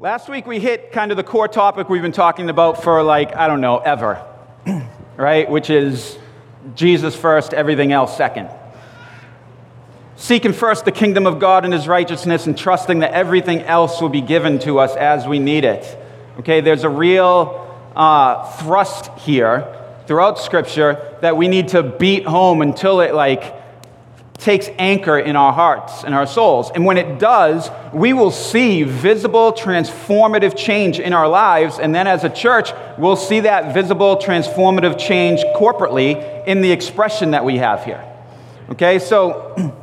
Last week we hit kind of the core topic we've been talking about for like, I don't know, ever, right? Which is Jesus first, everything else second. Seeking first the kingdom of God and his righteousness and trusting that everything else will be given to us as we need it. Okay, there's a real uh, thrust here throughout Scripture that we need to beat home until it like takes anchor in our hearts and our souls. And when it does, we will see visible, transformative change in our lives. And then as a church, we'll see that visible, transformative change corporately in the expression that we have here. Okay, so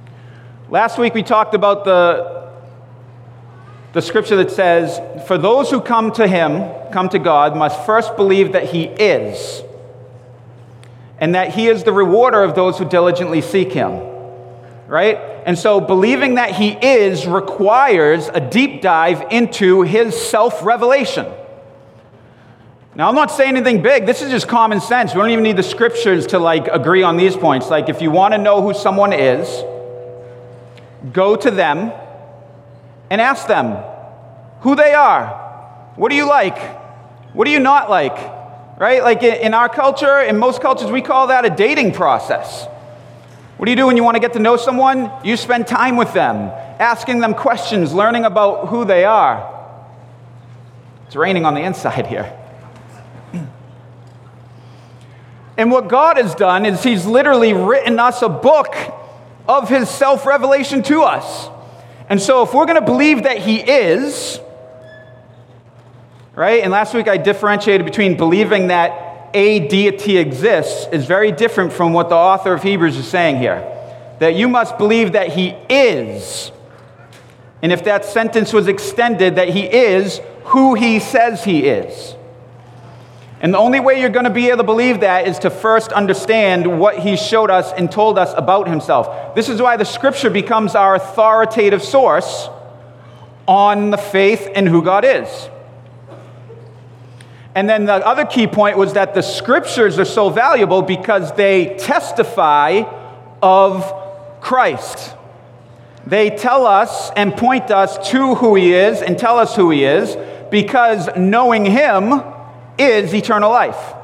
last week we talked about the, the scripture that says, For those who come to him, come to God, must first believe that he is and that he is the rewarder of those who diligently seek him. Right? And so believing that he is requires a deep dive into his self revelation. Now, I'm not saying anything big. This is just common sense. We don't even need the scriptures to like agree on these points. Like, if you want to know who someone is, go to them and ask them who they are. What do you like? What do you not like? Right? Like in our culture, in most cultures, we call that a dating process. What do you do when you want to get to know someone? You spend time with them, asking them questions, learning about who they are. It's raining on the inside here. And what God has done is He's literally written us a book of His self revelation to us. And so, if we're going to believe that He is, right? And last week I differentiated between believing that a deity exists is very different from what the author of Hebrews is saying here. That you must believe that he is. And if that sentence was extended, that he is who he says he is. And the only way you're going to be able to believe that is to first understand what he showed us and told us about himself. This is why the scripture becomes our authoritative source on the faith in who God is. And then the other key point was that the scriptures are so valuable because they testify of Christ. They tell us and point us to who he is and tell us who he is because knowing him is eternal life.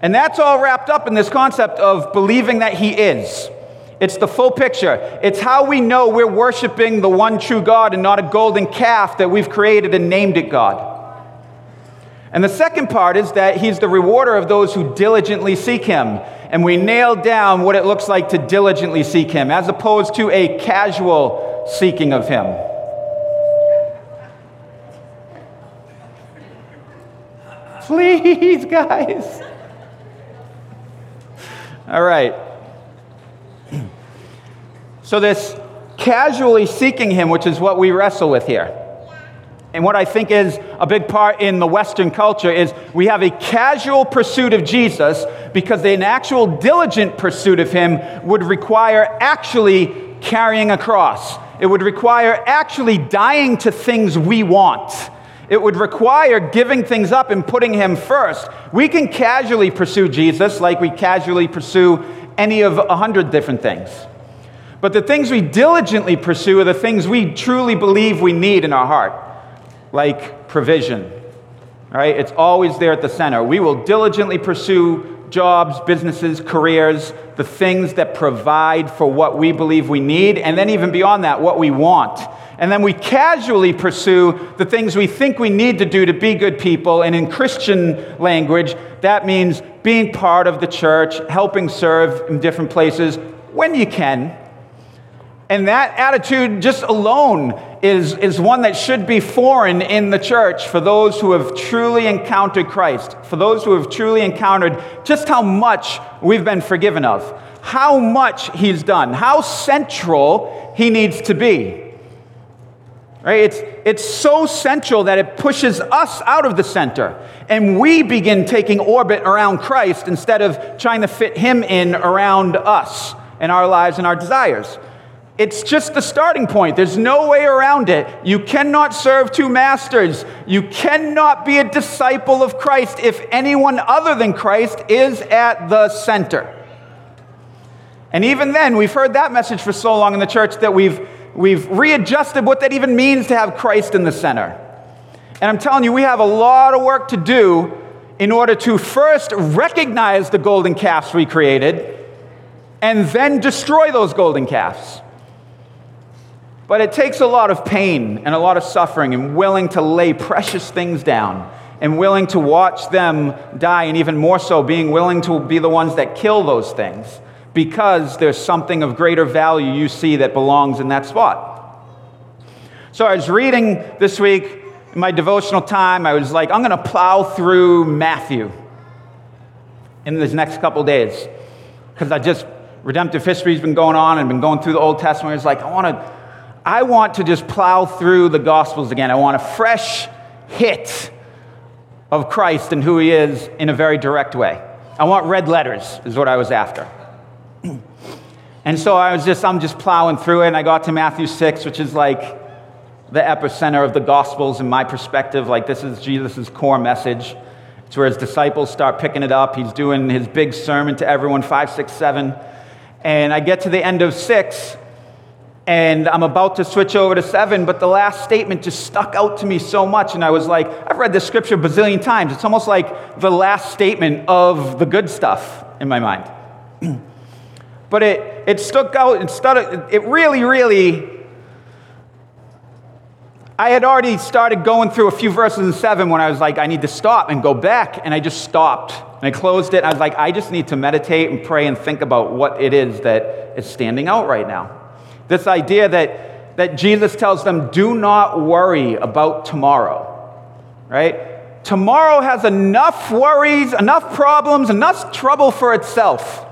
And that's all wrapped up in this concept of believing that he is. It's the full picture. It's how we know we're worshiping the one true God and not a golden calf that we've created and named it God. And the second part is that he's the rewarder of those who diligently seek him. And we nail down what it looks like to diligently seek him, as opposed to a casual seeking of him. Please, guys. All right. So, this casually seeking him, which is what we wrestle with here. And what I think is a big part in the Western culture is we have a casual pursuit of Jesus because an actual diligent pursuit of him would require actually carrying a cross. It would require actually dying to things we want. It would require giving things up and putting him first. We can casually pursue Jesus like we casually pursue any of a hundred different things. But the things we diligently pursue are the things we truly believe we need in our heart like provision. Right? It's always there at the center. We will diligently pursue jobs, businesses, careers, the things that provide for what we believe we need, and then even beyond that, what we want. And then we casually pursue the things we think we need to do to be good people. And in Christian language, that means being part of the church, helping serve in different places when you can, and that attitude just alone is, is one that should be foreign in the church for those who have truly encountered Christ, for those who have truly encountered just how much we've been forgiven of, how much He's done, how central He needs to be. Right? It's, it's so central that it pushes us out of the center, and we begin taking orbit around Christ instead of trying to fit Him in around us and our lives and our desires. It's just the starting point. There's no way around it. You cannot serve two masters. You cannot be a disciple of Christ if anyone other than Christ is at the center. And even then, we've heard that message for so long in the church that we've, we've readjusted what that even means to have Christ in the center. And I'm telling you, we have a lot of work to do in order to first recognize the golden calves we created and then destroy those golden calves. But it takes a lot of pain and a lot of suffering and willing to lay precious things down and willing to watch them die, and even more so, being willing to be the ones that kill those things because there's something of greater value you see that belongs in that spot. So I was reading this week in my devotional time, I was like, I'm going to plow through Matthew in these next couple days because I just redemptive history's been going on and been going through the Old Testament. It's like I want to, I want to just plow through the Gospels again. I want a fresh hit of Christ and who He is in a very direct way. I want red letters is what I was after. And so I was just, I'm just plowing through it, and I got to Matthew 6, which is like the epicenter of the Gospels in my perspective. Like, this is Jesus' core message. It's where his disciples start picking it up. He's doing his big sermon to everyone, 5, 6, 7. And I get to the end of 6, and I'm about to switch over to 7, but the last statement just stuck out to me so much. And I was like, I've read this scripture a bazillion times. It's almost like the last statement of the good stuff in my mind. but it, it stuck out, started, it really, really I had already started going through a few verses in seven when I was like, I need to stop and go back. And I just stopped. And I closed it. I was like, I just need to meditate and pray and think about what it is that is standing out right now. This idea that, that Jesus tells them, do not worry about tomorrow, right? Tomorrow has enough worries, enough problems, enough trouble for itself.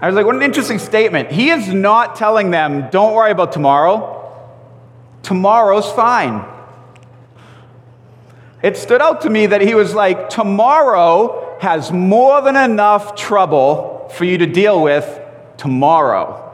I was like, what an interesting statement. He is not telling them, don't worry about tomorrow. Tomorrow's fine. It stood out to me that he was like, Tomorrow has more than enough trouble for you to deal with tomorrow.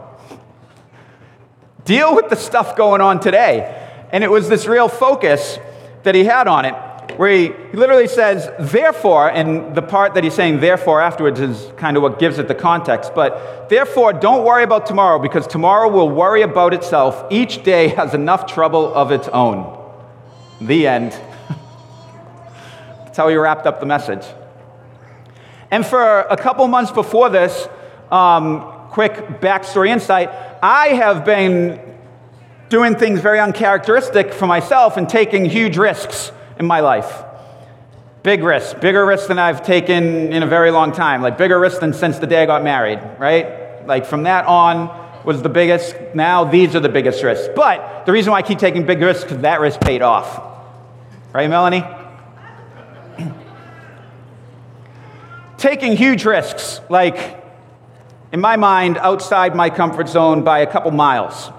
Deal with the stuff going on today. And it was this real focus that he had on it where he, literally says, therefore, and the part that he's saying therefore afterwards is kind of what gives it the context, but therefore, don't worry about tomorrow because tomorrow will worry about itself. Each day has enough trouble of its own. The end. That's how he wrapped up the message. And for a couple months before this, um, quick backstory insight, I have been doing things very uncharacteristic for myself and taking huge risks in my life. Big risks, bigger risks than I've taken in a very long time, like bigger risks than since the day I got married, right? Like from that on was the biggest. Now these are the biggest risks. But the reason why I keep taking big risks because that risk paid off. Right, Melanie? taking huge risks, like in my mind, outside my comfort zone by a couple miles.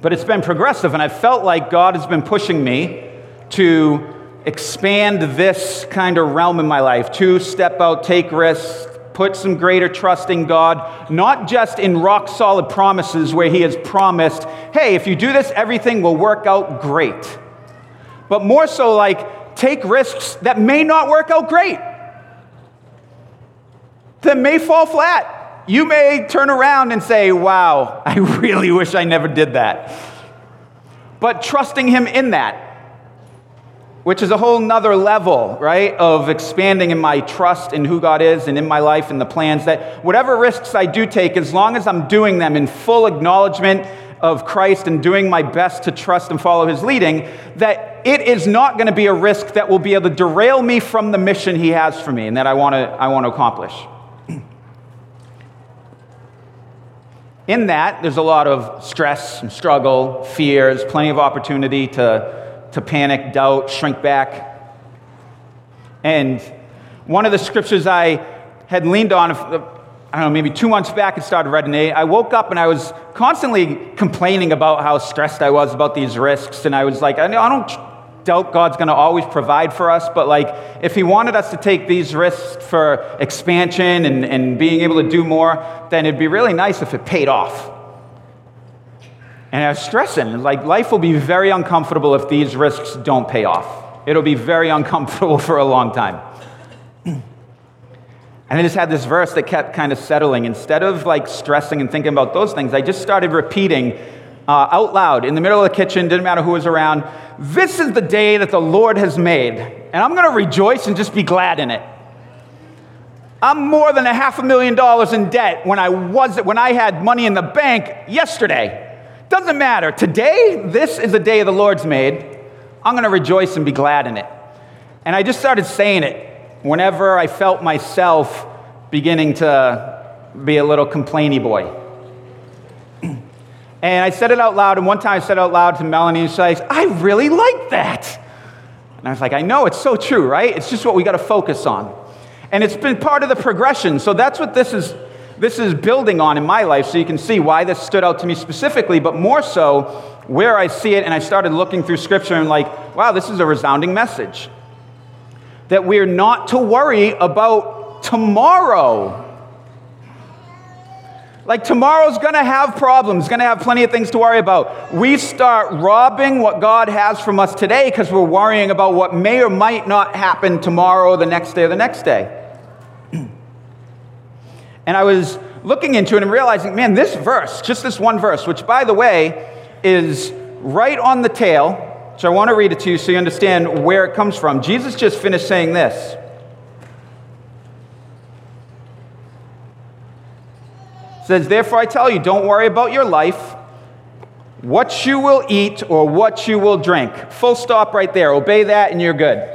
But it's been progressive, and I felt like God has been pushing me to expand this kind of realm in my life, to step out, take risks, put some greater trust in God, not just in rock solid promises where He has promised, hey, if you do this, everything will work out great. But more so like, take risks that may not work out great, that may fall flat. You may turn around and say, wow, I really wish I never did that. But trusting Him in that which is a whole nother level, right, of expanding in my trust in who God is and in my life and the plans that whatever risks I do take, as long as I'm doing them in full acknowledgement of Christ and doing my best to trust and follow his leading, that it is not going to be a risk that will be able to derail me from the mission he has for me and that I want to, I want to accomplish. In that, there's a lot of stress and struggle, fears, plenty of opportunity to to panic, doubt, shrink back. And one of the scriptures I had leaned on, I don't know, maybe two months back, it started resonating. I woke up and I was constantly complaining about how stressed I was about these risks. And I was like, I don't doubt God's going to always provide for us, but like, if He wanted us to take these risks for expansion and, and being able to do more, then it'd be really nice if it paid off. And I was stressing, like, life will be very uncomfortable if these risks don't pay off. It'll be very uncomfortable for a long time. And I just had this verse that kept kind of settling. Instead of like stressing and thinking about those things, I just started repeating uh, out loud in the middle of the kitchen, didn't matter who was around, This is the day that the Lord has made, and I'm going to rejoice and just be glad in it. I'm more than a half a million dollars in debt when I was when I had money in the bank yesterday. Doesn't matter. Today, this is the day the Lord's made. I'm going to rejoice and be glad in it. And I just started saying it whenever I felt myself beginning to be a little complainy boy. And I said it out loud, and one time I said it out loud to Melanie, and she's like, I really like that. And I was like, I know, it's so true, right? It's just what we got to focus on. And it's been part of the progression. So that's what this is this is building on in my life so you can see why this stood out to me specifically, but more so where I see it and I started looking through scripture and like, wow, this is a resounding message that we're not to worry about tomorrow. Like tomorrow's gonna have problems, gonna have plenty of things to worry about. We start robbing what God has from us today because we're worrying about what may or might not happen tomorrow, the next day, or the next day. and I was looking into it and realizing, man, this verse, just this one verse, which by the way is right on the tail so I want to read it to you so you understand where it comes from. Jesus just finished saying this. Says, Therefore I tell you, don't worry about your life, what you will eat or what you will drink. Full stop right there. Obey that and you're good.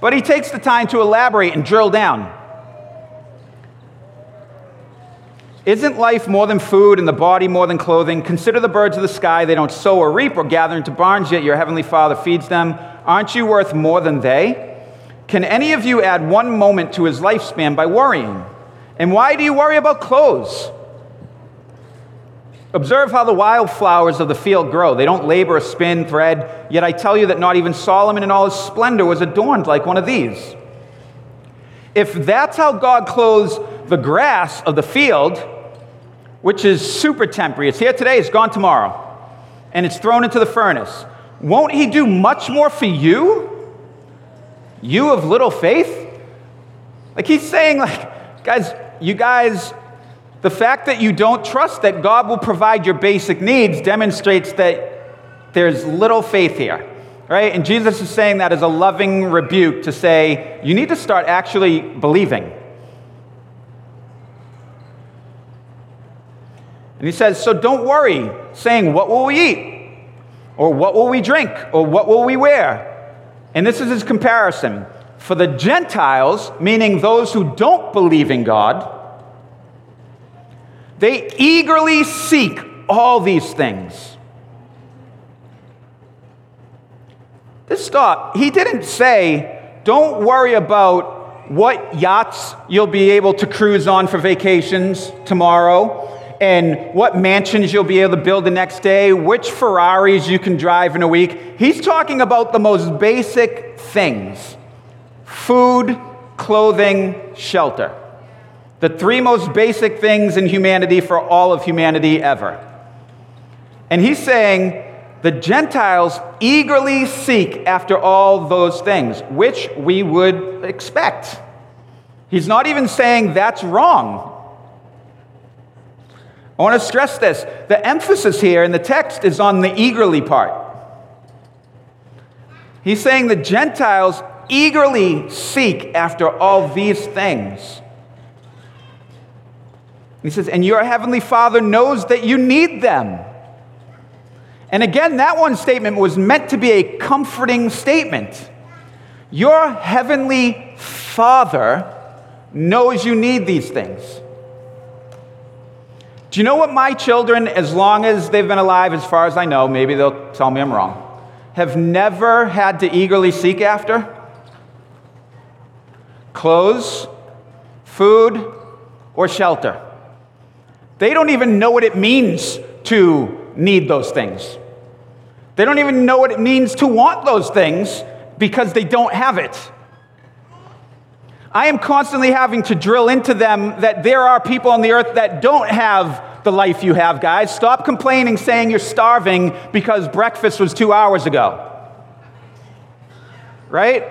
But he takes the time to elaborate and drill down. Isn't life more than food and the body more than clothing? Consider the birds of the sky. They don't sow or reap or gather into barns, yet your heavenly Father feeds them. Aren't you worth more than they? Can any of you add one moment to his lifespan by worrying? And why do you worry about clothes? Observe how the wildflowers of the field grow. They don't labor or spin thread, yet I tell you that not even Solomon in all his splendor was adorned like one of these. If that's how God clothes the grass of the field, which is super temporary, it's here today, it's gone tomorrow, and it's thrown into the furnace, won't He do much more for you? You of little faith? Like He's saying, like, guys, you guys, the fact that you don't trust that God will provide your basic needs demonstrates that there's little faith here right? And Jesus is saying that as a loving rebuke to say, you need to start actually believing. And he says, so don't worry, saying, what will we eat? Or what will we drink? Or what will we wear? And this is his comparison. For the Gentiles, meaning those who don't believe in God, they eagerly seek all these things. Just stop. He didn't say, don't worry about what yachts you'll be able to cruise on for vacations tomorrow and what mansions you'll be able to build the next day, which Ferraris you can drive in a week. He's talking about the most basic things food, clothing, shelter. The three most basic things in humanity for all of humanity ever. And he's saying, the Gentiles eagerly seek after all those things, which we would expect. He's not even saying that's wrong. I want to stress this. The emphasis here in the text is on the eagerly part. He's saying the Gentiles eagerly seek after all these things. He says, and your heavenly Father knows that you need them. And again, that one statement was meant to be a comforting statement. Your heavenly Father knows you need these things. Do you know what my children, as long as they've been alive, as far as I know, maybe they'll tell me I'm wrong, have never had to eagerly seek after? Clothes, food, or shelter. They don't even know what it means to need those things. They don't even know what it means to want those things because they don't have it. I am constantly having to drill into them that there are people on the earth that don't have the life you have, guys. Stop complaining, saying you're starving because breakfast was two hours ago. Right?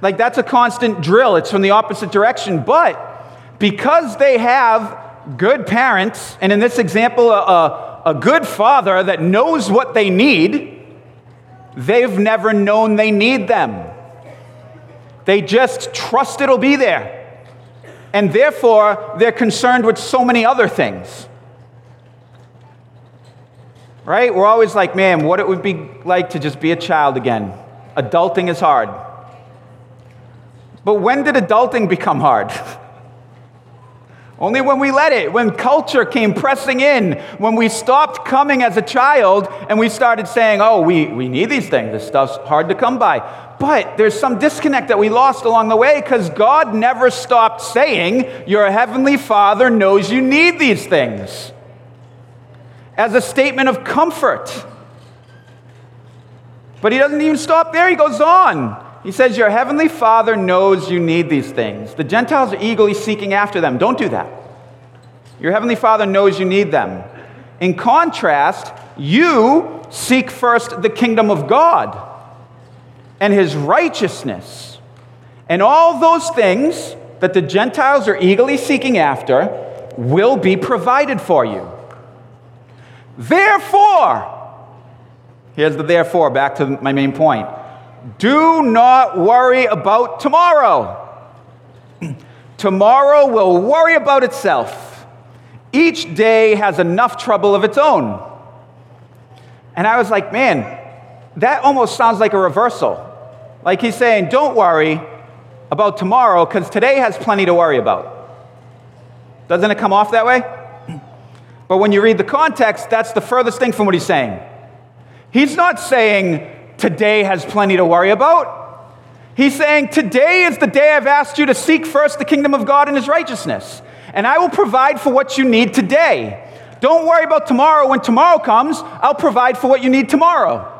Like that's a constant drill, it's from the opposite direction. But because they have good parents, and in this example, a, a, good father that knows what they need, they've never known they need them. They just trust it'll be there. And therefore, they're concerned with so many other things. Right? We're always like, man, what it would be like to just be a child again. Adulting is hard. But when did adulting become hard? Only when we let it, when culture came pressing in, when we stopped coming as a child and we started saying, oh, we, we need these things. This stuff's hard to come by. But there's some disconnect that we lost along the way because God never stopped saying, Your heavenly Father knows you need these things as a statement of comfort. But he doesn't even stop there, he goes on. He says, Your heavenly Father knows you need these things. The Gentiles are eagerly seeking after them. Don't do that. Your heavenly Father knows you need them. In contrast, you seek first the kingdom of God and his righteousness. And all those things that the Gentiles are eagerly seeking after will be provided for you. Therefore, here's the therefore, back to my main point. Do not worry about tomorrow. tomorrow will worry about itself. Each day has enough trouble of its own. And I was like, man, that almost sounds like a reversal. Like he's saying, don't worry about tomorrow because today has plenty to worry about. Doesn't it come off that way? But when you read the context, that's the furthest thing from what he's saying. He's not saying today has plenty to worry about. He's saying today is the day I've asked you to seek first the kingdom of God and his righteousness, and I will provide for what you need today. Don't worry about tomorrow. When tomorrow comes, I'll provide for what you need tomorrow.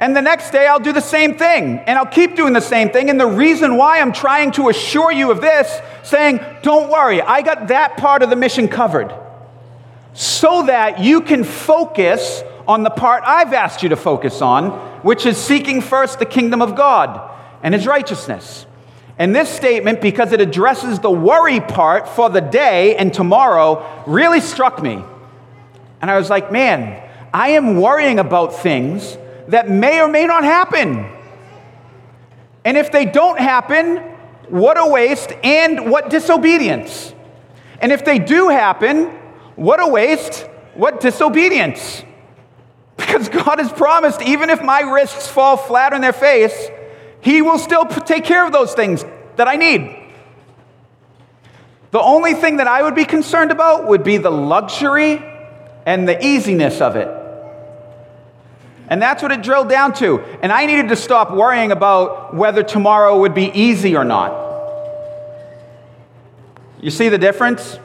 And the next day, I'll do the same thing. And I'll keep doing the same thing. And the reason why I'm trying to assure you of this, saying, don't worry, I got that part of the mission covered so that you can focus on the part I've asked you to focus on, which is seeking first the kingdom of God and his righteousness. And this statement, because it addresses the worry part for the day and tomorrow, really struck me. And I was like, man, I am worrying about things that may or may not happen. And if they don't happen, what a waste and what disobedience. And if they do happen, what a waste, what disobedience. Because God has promised, even if my risks fall flat on their face, He will still take care of those things that I need. The only thing that I would be concerned about would be the luxury and the easiness of it. And that's what it drilled down to. And I needed to stop worrying about whether tomorrow would be easy or not. You see the difference?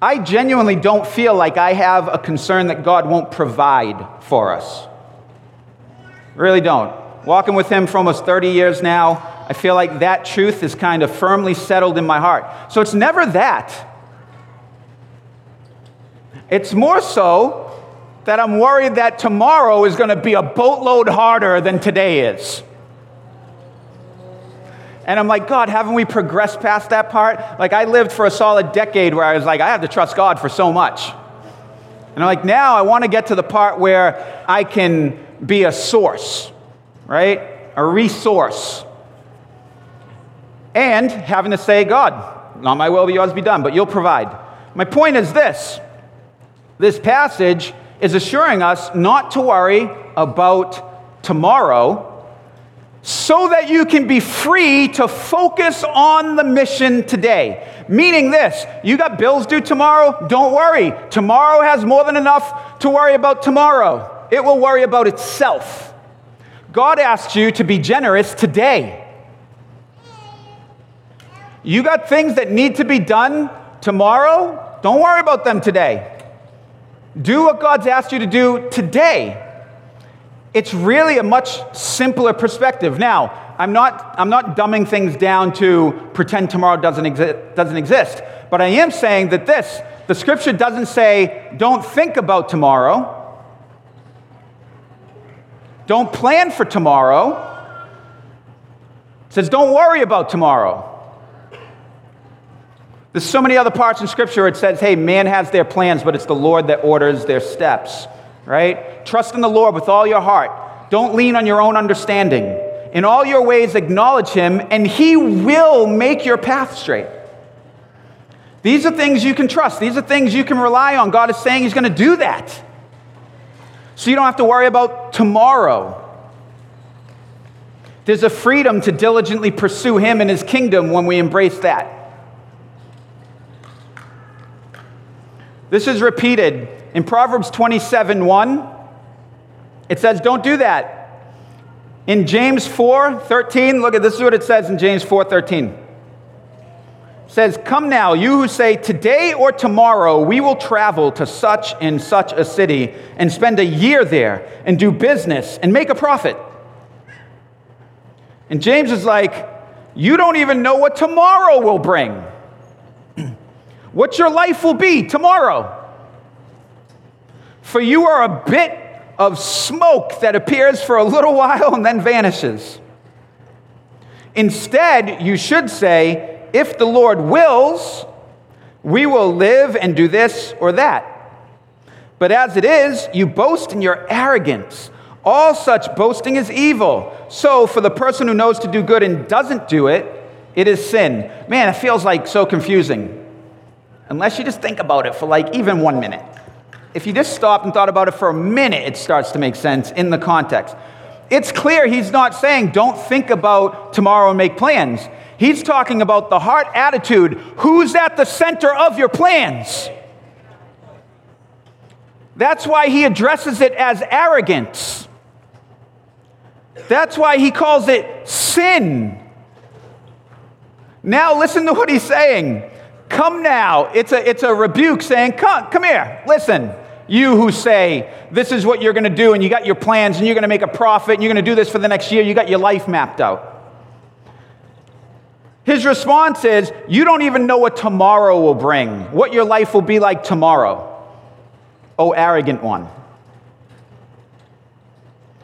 I genuinely don't feel like I have a concern that God won't provide for us. Really don't. Walking with Him for almost 30 years now, I feel like that truth is kind of firmly settled in my heart. So it's never that. It's more so that I'm worried that tomorrow is going to be a boatload harder than today is. And I'm like, God, haven't we progressed past that part? Like, I lived for a solid decade where I was like, I have to trust God for so much. And I'm like, now I want to get to the part where I can be a source, right? A resource. And having to say, God, not my will, but yours be done, but you'll provide. My point is this this passage is assuring us not to worry about tomorrow so that you can be free to focus on the mission today. Meaning this, you got bills due tomorrow, don't worry. Tomorrow has more than enough to worry about tomorrow. It will worry about itself. God asked you to be generous today. You got things that need to be done tomorrow, don't worry about them today. Do what God's asked you to do today. It's really a much simpler perspective. Now, I'm not, I'm not dumbing things down to pretend tomorrow doesn't, exi- doesn't exist, but I am saying that this the scripture doesn't say, don't think about tomorrow, don't plan for tomorrow. It says, Don't worry about tomorrow. There's so many other parts in Scripture it says, hey, man has their plans, but it's the Lord that orders their steps, right? Trust in the Lord with all your heart. Don't lean on your own understanding. In all your ways, acknowledge Him, and He will make your path straight. These are things you can trust. These are things you can rely on. God is saying He's going to do that. So you don't have to worry about tomorrow. There's a freedom to diligently pursue Him and His kingdom when we embrace that. This is repeated in Proverbs 27 1. It says, Don't do that. In James 4 13, look at this is what it says in James 4 13. It says, Come now, you who say, Today or tomorrow we will travel to such and such a city and spend a year there and do business and make a profit. And James is like, You don't even know what tomorrow will bring what your life will be tomorrow. For you are a bit of smoke that appears for a little while and then vanishes. Instead, you should say, If the Lord wills, we will live and do this or that. But as it is, you boast in your arrogance. All such boasting is evil. So, for the person who knows to do good and doesn't do it, it is sin. Man, it feels like so confusing unless you just think about it for like even one minute. If you just stopped and thought about it for a minute, it starts to make sense in the context. It's clear he's not saying don't think about tomorrow and make plans. He's talking about the heart attitude. Who's at the center of your plans? That's why he addresses it as arrogance. That's why he calls it sin. Now, listen to what he's saying. Come now. It's a, it's a rebuke saying, come, come here, listen. You who say, this is what you're going to do, and you got your plans, and you're going to make a profit, and you're going to do this for the next year, you got your life mapped out. His response is, You don't even know what tomorrow will bring, what your life will be like tomorrow. Oh, arrogant one.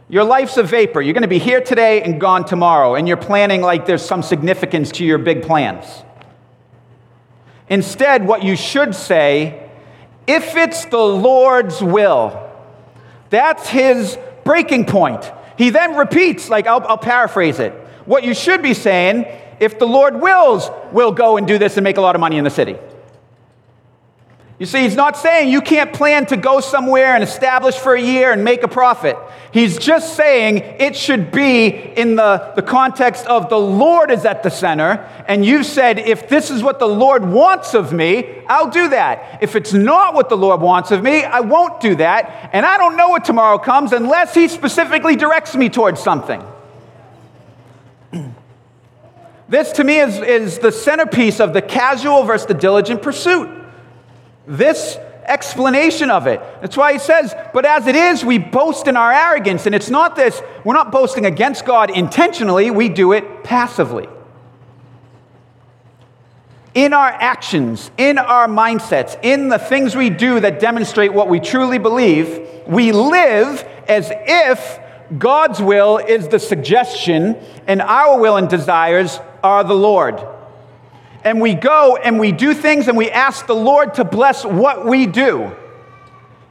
Your life's a vapor. You're going to be here today and gone tomorrow, and you're planning like there's some significance to your big plans. Instead, what you should say, if it's the Lord's will, that's his breaking point. He then repeats, like I'll, I'll, paraphrase it. What you should be saying, if the Lord wills, we'll go and do this and make a lot of money in the city. You see, he's not saying you can't plan to go somewhere and establish for a year and make a profit. He's just saying it should be in the, the context of the Lord is at the center. And you've said, if this is what the Lord wants of me, I'll do that. If it's not what the Lord wants of me, I won't do that. And I don't know what tomorrow comes unless he specifically directs me towards something. This to me is, is the centerpiece of the casual versus the diligent pursuit this explanation of it. That's why he says, But as it is, we boast in our arrogance. And it's not this, we're not boasting against God intentionally, we do it passively. In our actions, in our mindsets, in the things we do that demonstrate what we truly believe, we live as if God's will is the suggestion and our will and desires are the Lord and we go and we do things and we ask the Lord to bless what we do.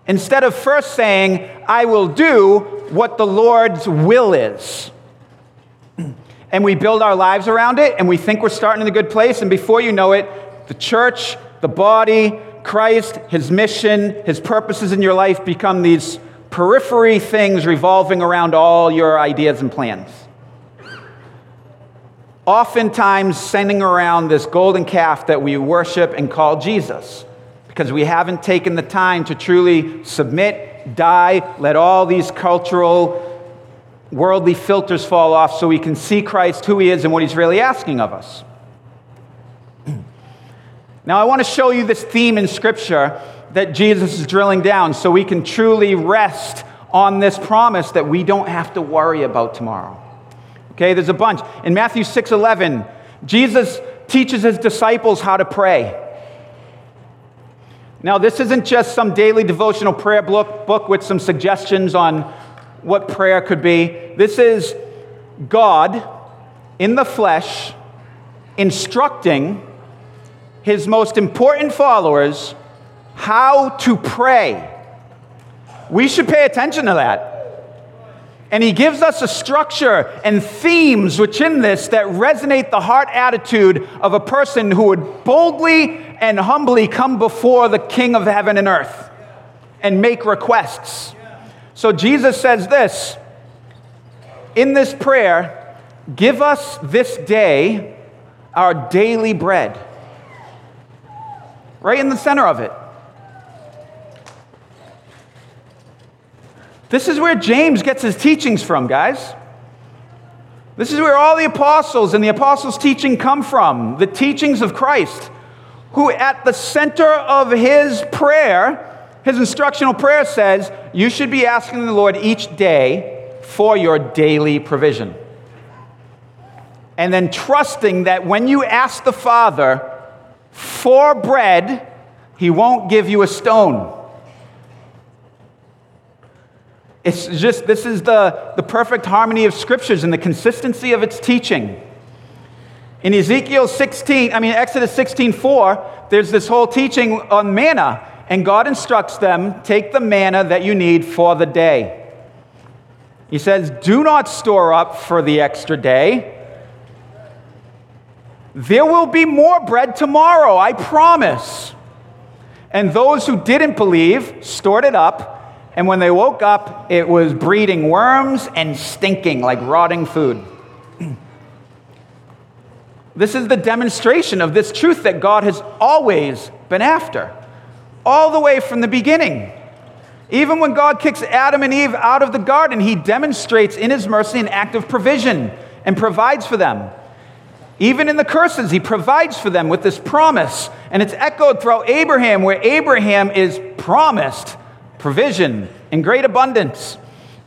Instead of first saying, I will do what the Lord's will is. And we build our lives around it and we think we're starting in a good place. And before you know it, the church, the body, Christ, his mission, his purposes in your life become these periphery things revolving around all your ideas and plans oftentimes sending around this golden calf that we worship and call Jesus because we haven't taken the time to truly submit, die, let all these cultural, worldly filters fall off so we can see Christ, who he is, and what he's really asking of us. Now, I want to show you this theme in Scripture that Jesus is drilling down so we can truly rest on this promise that we don't have to worry about tomorrow. Okay, there's a bunch. In Matthew 6 11, Jesus teaches his disciples how to pray. Now, this isn't just some daily devotional prayer book, book with some suggestions on what prayer could be. This is God in the flesh, instructing his most important followers how to pray. We should pay attention to that. And he gives us a structure and themes within this that resonate the heart attitude of a person who would boldly and humbly come before the King of heaven and earth and make requests. So Jesus says this in this prayer Give us this day our daily bread. Right in the center of it. This is where James gets his teachings from, guys. This is where all the apostles and the apostles' teaching come from the teachings of Christ, who at the center of his prayer, his instructional prayer says, You should be asking the Lord each day for your daily provision. And then trusting that when you ask the Father for bread, he won't give you a stone. It's just, this is the, the perfect harmony of scriptures and the consistency of its teaching. In Ezekiel 16, I mean, Exodus 16 4, there's this whole teaching on manna, and God instructs them take the manna that you need for the day. He says, Do not store up for the extra day. There will be more bread tomorrow, I promise. And those who didn't believe stored it up and when they woke up, it was breeding worms and stinking like rotting food. this is the demonstration of this truth that God has always been after, all the way from the beginning. Even when God kicks Adam and Eve out of the garden, he demonstrates in his mercy an act of provision and provides for them. Even in the curses, he provides for them with this promise. And it's echoed throughout Abraham, where Abraham is promised provision in great abundance.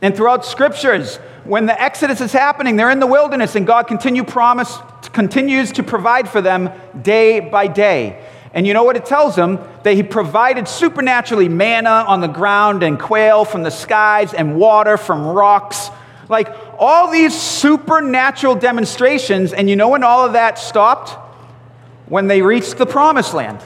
And throughout scriptures, when the Exodus is happening, they're in the wilderness, and God continue promise, continues to provide for them day by day. And you know what it tells them? That He provided supernaturally manna on the ground, and quail from the skies, and water from rocks. Like all these supernatural demonstrations. And you know when all of that stopped? When they reached the promised land.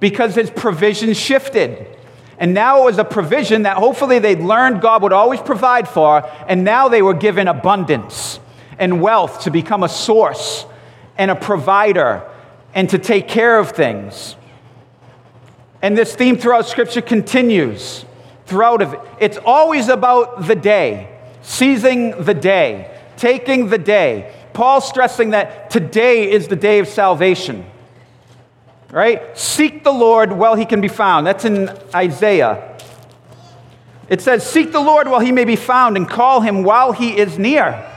Because His provision shifted. And now it was a provision that hopefully they'd learned God would always provide for, and now they were given abundance and wealth to become a source and a provider and to take care of things. And this theme throughout Scripture continues throughout of it. It's always about the day, seizing the day, taking the day. Paul stressing that today is the day of salvation right? Seek the Lord while he can be found. That's in Isaiah. It says, Seek the Lord while he may be found and call him while he is near.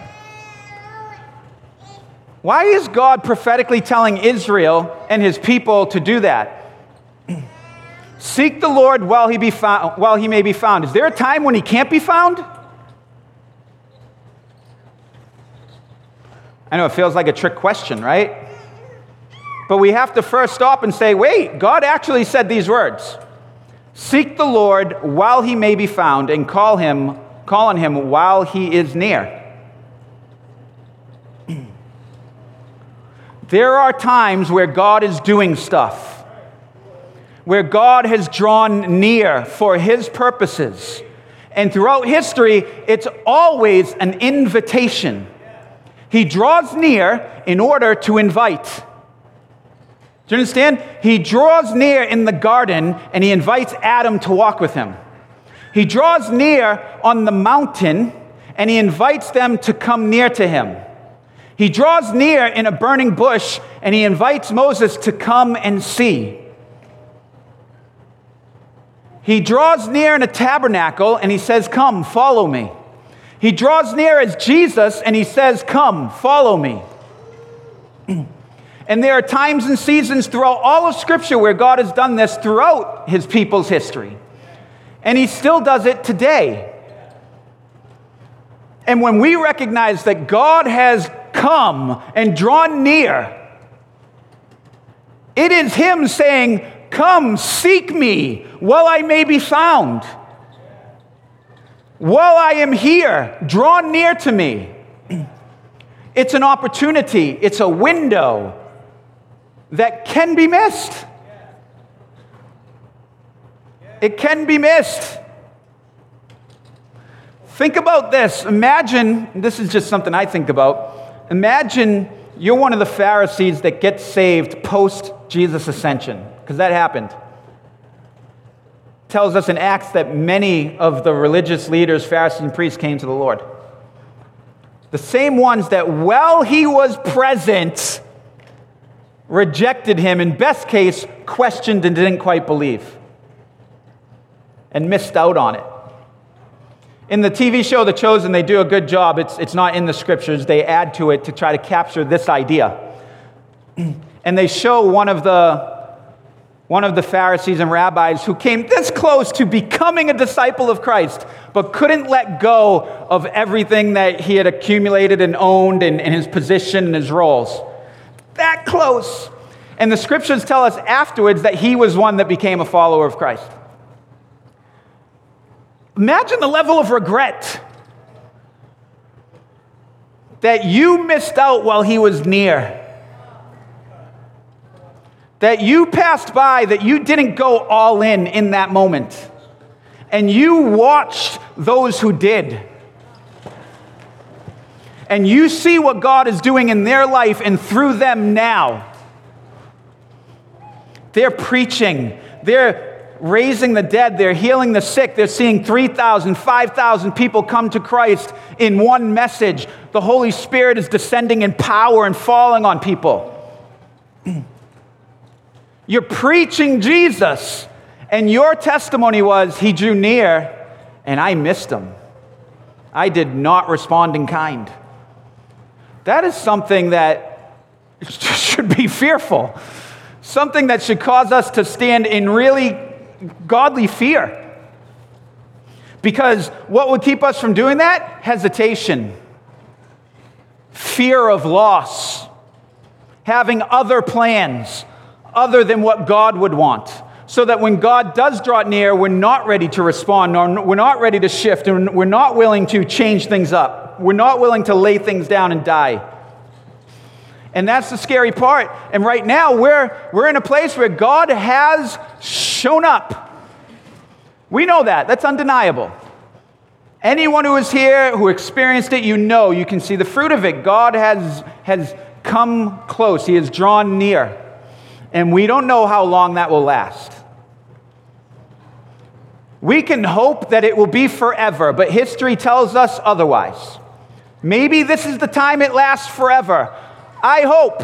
Why is God prophetically telling Israel and his people to do that? Seek the Lord while he, be found, while he may be found. Is there a time when he can't be found? I know it feels like a trick question, right? But we have to first stop and say, wait, God actually said these words Seek the Lord while he may be found, and call him, call on him while he is near. there are times where God is doing stuff, where God has drawn near for his purposes. And throughout history, it's always an invitation. He draws near in order to invite. Do you understand? He draws near in the garden and he invites Adam to walk with him. He draws near on the mountain and he invites them to come near to him. He draws near in a burning bush and he invites Moses to come and see. He draws near in a tabernacle and he says, Come, follow me. He draws near as Jesus and he says, Come, follow me. And there are times and seasons throughout all of Scripture where God has done this throughout his people's history. And he still does it today. And when we recognize that God has come and drawn near, it is him saying, Come, seek me while I may be found. While I am here, draw near to me. It's an opportunity, it's a window that can be missed. It can be missed. Think about this. Imagine, this is just something I think about. Imagine you're one of the Pharisees that gets saved post Jesus' ascension, because that happened. Tells us in Acts that many of the religious leaders, Pharisees, and priests came to the Lord. The same ones that, while he was present, rejected him, in best case, questioned and didn't quite believe, and missed out on it. In the TV show The Chosen, they do a good job. It's, it's not in the scriptures, they add to it to try to capture this idea. and they show one of the one of the Pharisees and rabbis who came this close to becoming a disciple of Christ, but couldn't let go of everything that he had accumulated and owned and, in his position and his roles. That close. And the scriptures tell us afterwards that he was one that became a follower of Christ. Imagine the level of regret that you missed out while he was near. That you passed by, that you didn't go all in in that moment. And you watched those who did. And you see what God is doing in their life and through them now. They're preaching, they're raising the dead, they're healing the sick, they're seeing 3,000, 5,000 people come to Christ in one message. The Holy Spirit is descending in power and falling on people. You're preaching Jesus, and your testimony was, He drew near and I missed him. I did not respond in kind. That is something that should be fearful, something that should cause us to stand in really godly fear. Because what would keep us from doing that? Hesitation, fear of loss, having other plans other than what God would want. So that when God does draw near, we're not ready to respond, nor we're not ready to shift, and we're not willing to change things up. We're not willing to lay things down and die. And that's the scary part. And right now, we're, we're in a place where God has shown up. We know that. That's undeniable. Anyone who is here who experienced it, you know, you can see the fruit of it. God has, has come close, He has drawn near. And we don't know how long that will last. We can hope that it will be forever, but history tells us otherwise. Maybe this is the time it lasts forever. I hope.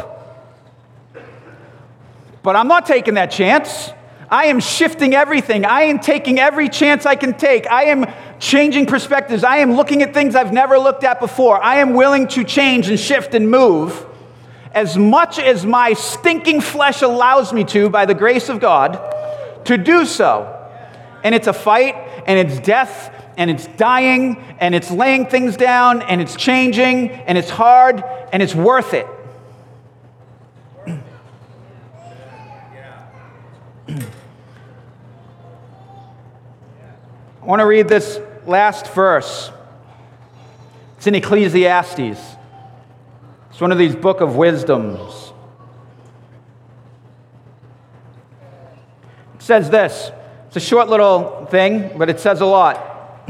But I'm not taking that chance. I am shifting everything. I am taking every chance I can take. I am changing perspectives. I am looking at things I've never looked at before. I am willing to change and shift and move as much as my stinking flesh allows me to by the grace of God to do so. And it's a fight, and it's death, and it's dying, and it's laying things down, and it's changing, and it's hard, and it's worth it. I want to read this last verse. It's in Ecclesiastes. It's one of these book of wisdoms. It says this. It's a short little thing, but it says a lot.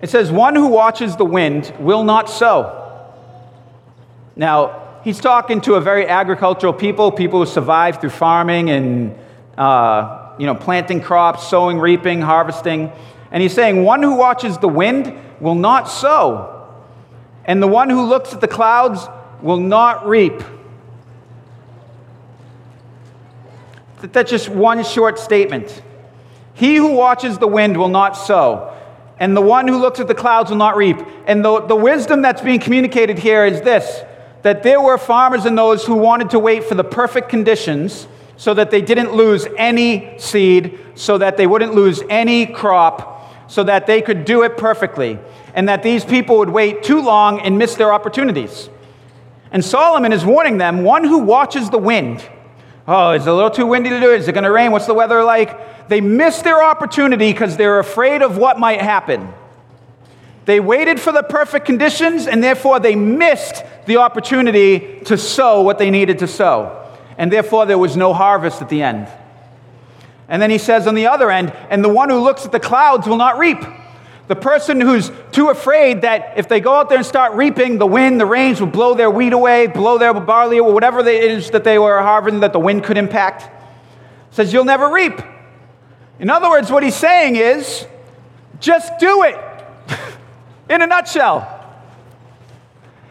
It says, One who watches the wind will not sow. Now, he's talking to a very agricultural people, people who survive through farming and uh, you know, planting crops, sowing, reaping, harvesting. And he's saying, One who watches the wind will not sow, and the one who looks at the clouds will not reap. That's just one short statement. He who watches the wind will not sow, and the one who looks at the clouds will not reap. And the, the wisdom that's being communicated here is this that there were farmers and those who wanted to wait for the perfect conditions so that they didn't lose any seed, so that they wouldn't lose any crop, so that they could do it perfectly, and that these people would wait too long and miss their opportunities. And Solomon is warning them one who watches the wind. Oh, is it a little too windy to do it? Is it going to rain? What's the weather like? They miss their opportunity because they're afraid of what might happen. They waited for the perfect conditions, and therefore they missed the opportunity to sow what they needed to sow. And therefore there was no harvest at the end. And then he says on the other end, and the one who looks at the clouds will not reap. The person who's too afraid that if they go out there and start reaping, the wind, the rains will blow their wheat away, blow their barley, or whatever it is that they were harvesting that the wind could impact, says, You'll never reap. In other words, what he's saying is, just do it. In a nutshell.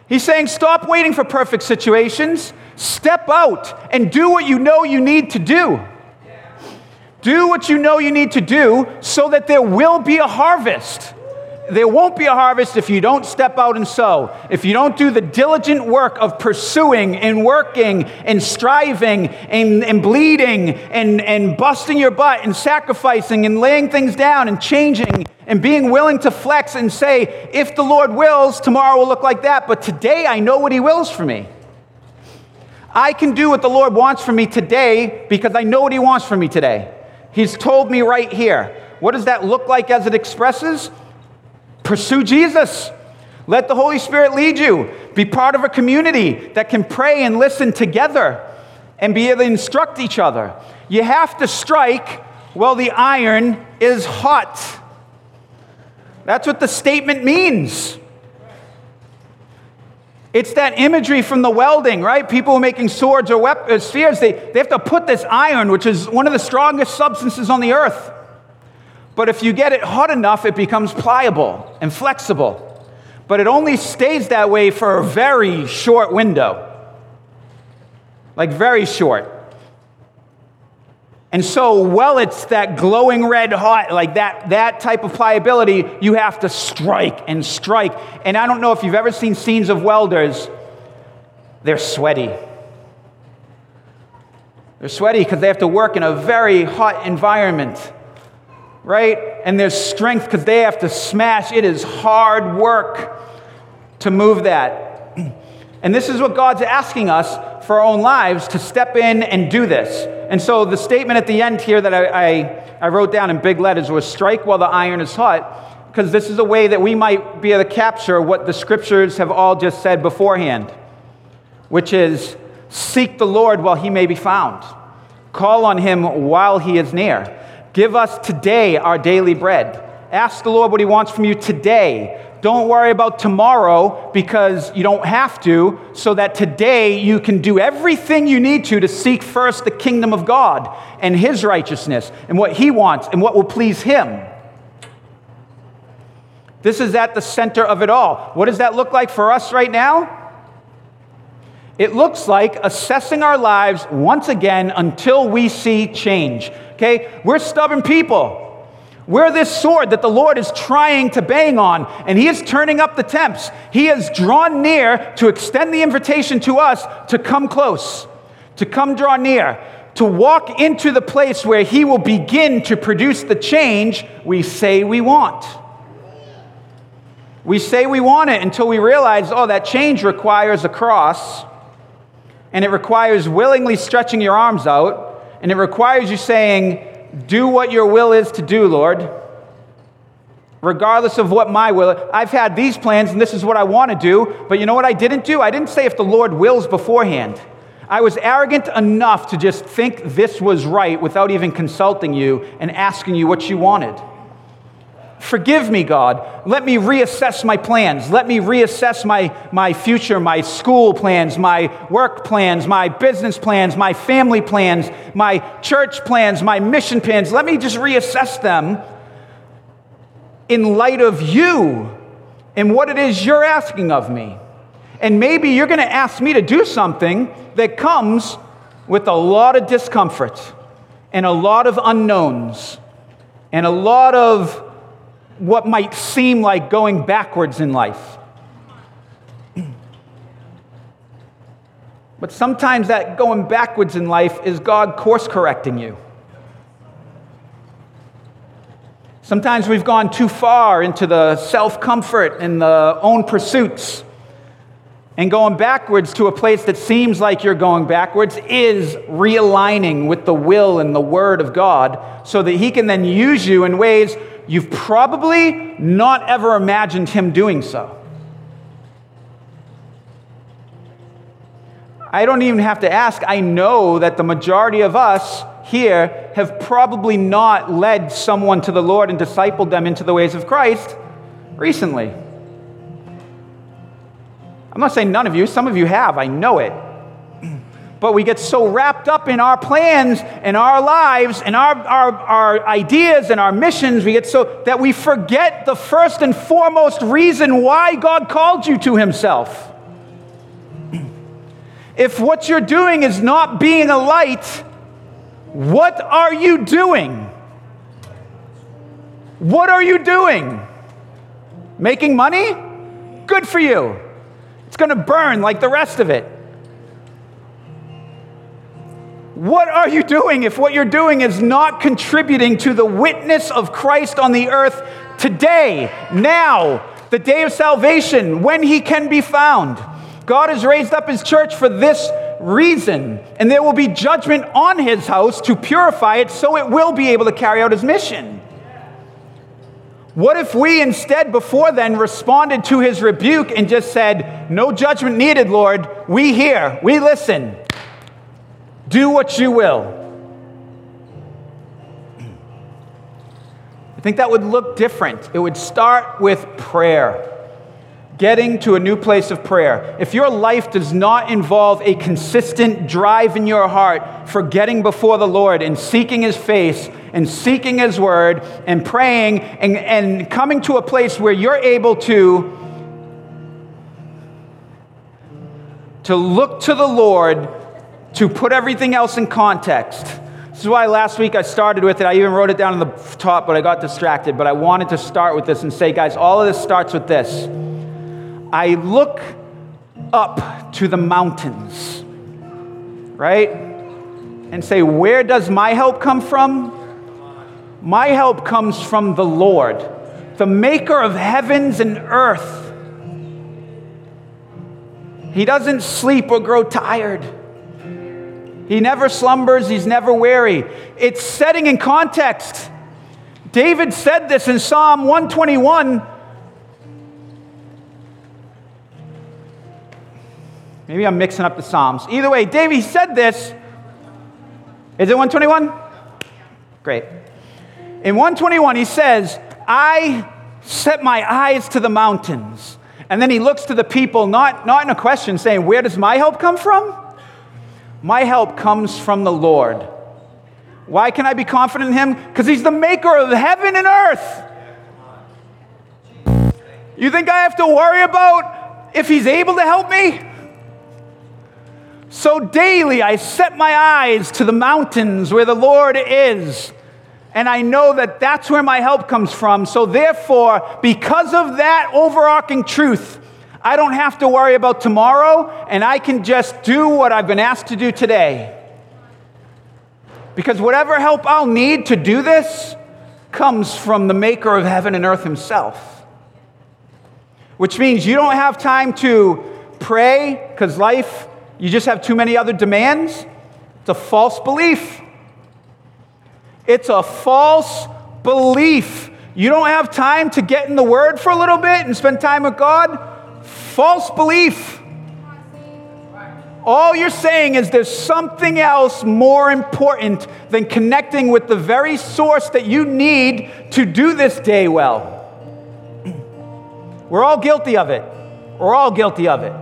He's saying, Stop waiting for perfect situations. Step out and do what you know you need to do. Do what you know you need to do so that there will be a harvest. There won't be a harvest if you don't step out and sow. If you don't do the diligent work of pursuing and working and striving and, and bleeding and, and busting your butt and sacrificing and laying things down and changing and being willing to flex and say, if the Lord wills, tomorrow will look like that, but today I know what He wills for me. I can do what the Lord wants for me today because I know what He wants for me today. He's told me right here. What does that look like as it expresses? Pursue Jesus. Let the Holy Spirit lead you. Be part of a community that can pray and listen together and be able to instruct each other. You have to strike while the iron is hot. That's what the statement means. It's that imagery from the welding, right? People making swords or weapons, uh, spears, they, they have to put this iron, which is one of the strongest substances on the earth. But if you get it hot enough, it becomes pliable and flexible. But it only stays that way for a very short window. Like, very short. And so, while it's that glowing red hot, like that, that type of pliability, you have to strike and strike. And I don't know if you've ever seen scenes of welders, they're sweaty. They're sweaty because they have to work in a very hot environment, right? And there's strength because they have to smash. It is hard work to move that. And this is what God's asking us for our own lives to step in and do this. And so the statement at the end here that I, I, I wrote down in big letters was strike while the iron is hot, because this is a way that we might be able to capture what the scriptures have all just said beforehand, which is seek the Lord while he may be found, call on him while he is near. Give us today our daily bread. Ask the Lord what he wants from you today. Don't worry about tomorrow because you don't have to, so that today you can do everything you need to to seek first the kingdom of God and His righteousness and what He wants and what will please Him. This is at the center of it all. What does that look like for us right now? It looks like assessing our lives once again until we see change. Okay? We're stubborn people. We're this sword that the Lord is trying to bang on, and He is turning up the temps. He has drawn near to extend the invitation to us to come close, to come draw near, to walk into the place where He will begin to produce the change we say we want. We say we want it until we realize, oh, that change requires a cross, and it requires willingly stretching your arms out, and it requires you saying, do what your will is to do, Lord. Regardless of what my will, I've had these plans and this is what I want to do, but you know what I didn't do? I didn't say if the Lord wills beforehand. I was arrogant enough to just think this was right without even consulting you and asking you what you wanted. Forgive me, God. Let me reassess my plans. Let me reassess my, my future, my school plans, my work plans, my business plans, my family plans, my church plans, my mission plans. Let me just reassess them in light of you and what it is you're asking of me. And maybe you're going to ask me to do something that comes with a lot of discomfort and a lot of unknowns and a lot of what might seem like going backwards in life. But sometimes that going backwards in life is God course correcting you. Sometimes we've gone too far into the self comfort and the own pursuits. And going backwards to a place that seems like you're going backwards is realigning with the will and the word of God so that He can then use you in ways you've probably not ever imagined Him doing so. I don't even have to ask. I know that the majority of us here have probably not led someone to the Lord and discipled them into the ways of Christ recently. I'm not saying none of you, some of you have, I know it. But we get so wrapped up in our plans and our lives and our, our, our ideas and our missions, we get so that we forget the first and foremost reason why God called you to Himself. If what you're doing is not being a light, what are you doing? What are you doing? Making money? Good for you. It's going to burn like the rest of it. What are you doing if what you're doing is not contributing to the witness of Christ on the earth today, now, the day of salvation, when he can be found? God has raised up his church for this reason, and there will be judgment on his house to purify it so it will be able to carry out his mission. What if we instead, before then, responded to his rebuke and just said, No judgment needed, Lord. We hear, we listen. Do what you will. I think that would look different. It would start with prayer getting to a new place of prayer, if your life does not involve a consistent drive in your heart for getting before the Lord and seeking His face and seeking His word and praying and, and coming to a place where you're able to, to look to the Lord to put everything else in context. This is why last week I started with it. I even wrote it down on the top, but I got distracted. But I wanted to start with this and say, guys, all of this starts with this. I look up to the mountains, right? And say, Where does my help come from? My help comes from the Lord, the maker of heavens and earth. He doesn't sleep or grow tired. He never slumbers, he's never weary. It's setting in context. David said this in Psalm 121 Maybe I'm mixing up the Psalms. Either way, David said this. Is it 121? Great. In 121, he says, I set my eyes to the mountains. And then he looks to the people, not, not in a question saying, Where does my help come from? My help comes from the Lord. Why can I be confident in him? Because he's the maker of heaven and earth. You think I have to worry about if he's able to help me? So daily I set my eyes to the mountains where the Lord is. And I know that that's where my help comes from. So, therefore, because of that overarching truth, I don't have to worry about tomorrow, and I can just do what I've been asked to do today. Because whatever help I'll need to do this comes from the maker of heaven and earth himself. Which means you don't have time to pray because life you just have too many other demands? It's a false belief. It's a false belief. You don't have time to get in the Word for a little bit and spend time with God? False belief. All you're saying is there's something else more important than connecting with the very source that you need to do this day well. We're all guilty of it. We're all guilty of it.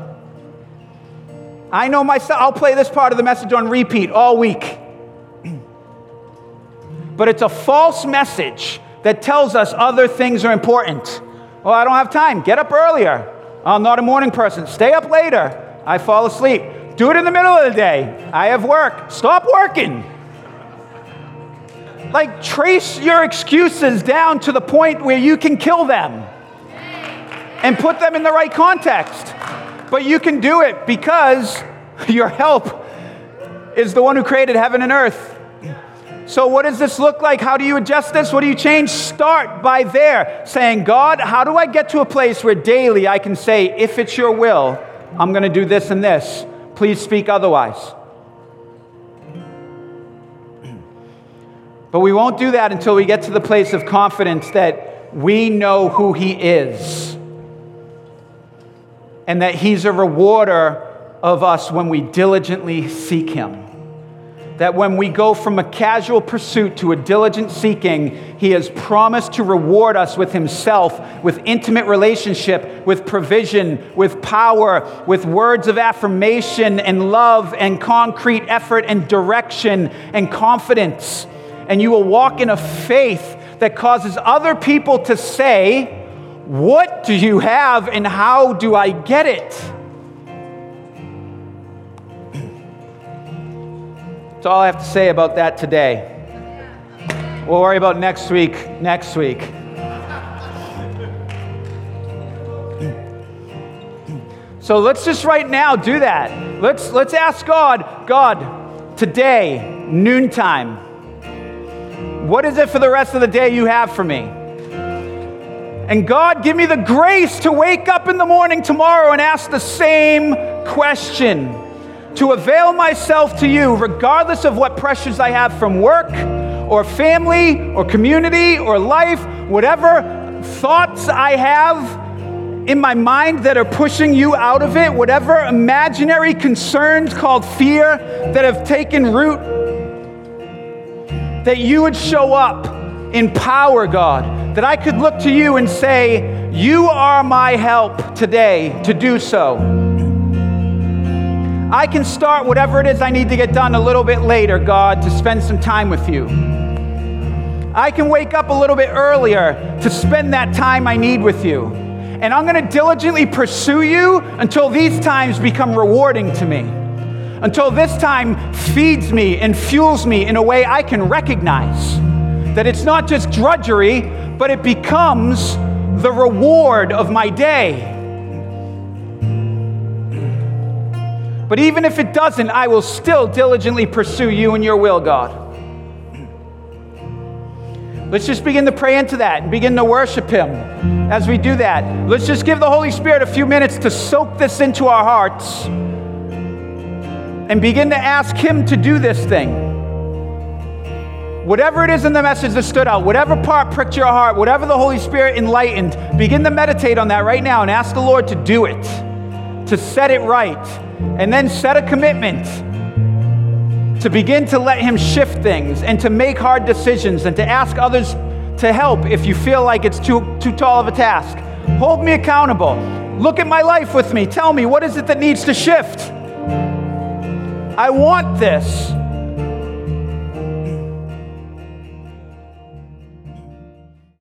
I know myself, I'll play this part of the message on repeat all week. but it's a false message that tells us other things are important. Well, I don't have time. Get up earlier. I'm not a morning person. Stay up later. I fall asleep. Do it in the middle of the day. I have work. Stop working. Like, trace your excuses down to the point where you can kill them and put them in the right context. But you can do it because your help is the one who created heaven and earth. So, what does this look like? How do you adjust this? What do you change? Start by there, saying, God, how do I get to a place where daily I can say, if it's your will, I'm going to do this and this. Please speak otherwise. But we won't do that until we get to the place of confidence that we know who He is and that He's a rewarder of us when we diligently seek Him. That when we go from a casual pursuit to a diligent seeking, He has promised to reward us with Himself, with intimate relationship, with provision, with power, with words of affirmation and love and concrete effort and direction and confidence and you will walk in a faith that causes other people to say, What do you have and how do I get it? That's all I have to say about that today. We'll worry about next week next week. So let's just right now do that. Let's, let's ask God, God, today, noontime, what is it for the rest of the day you have for me? And God, give me the grace to wake up in the morning tomorrow and ask the same question, to avail myself to you, regardless of what pressures I have from work or family or community or life, whatever thoughts I have in my mind that are pushing you out of it, whatever imaginary concerns called fear that have taken root that you would show up in power, God, that I could look to you and say, You are my help today to do so. I can start whatever it is I need to get done a little bit later, God, to spend some time with you. I can wake up a little bit earlier to spend that time I need with you. And I'm going to diligently pursue you until these times become rewarding to me until this time feeds me and fuels me in a way I can recognize that it's not just drudgery, but it becomes the reward of my day. But even if it doesn't, I will still diligently pursue you and your will, God. Let's just begin to pray into that and begin to worship Him as we do that. Let's just give the Holy Spirit a few minutes to soak this into our hearts and begin to ask Him to do this thing. Whatever it is in the message that stood out, whatever part pricked your heart, whatever the Holy Spirit enlightened, begin to meditate on that right now and ask the Lord to do it, to set it right, and then set a commitment to begin to let Him shift things and to make hard decisions and to ask others to help if you feel like it's too, too tall of a task. Hold me accountable. Look at my life with me. Tell me, what is it that needs to shift? I want this.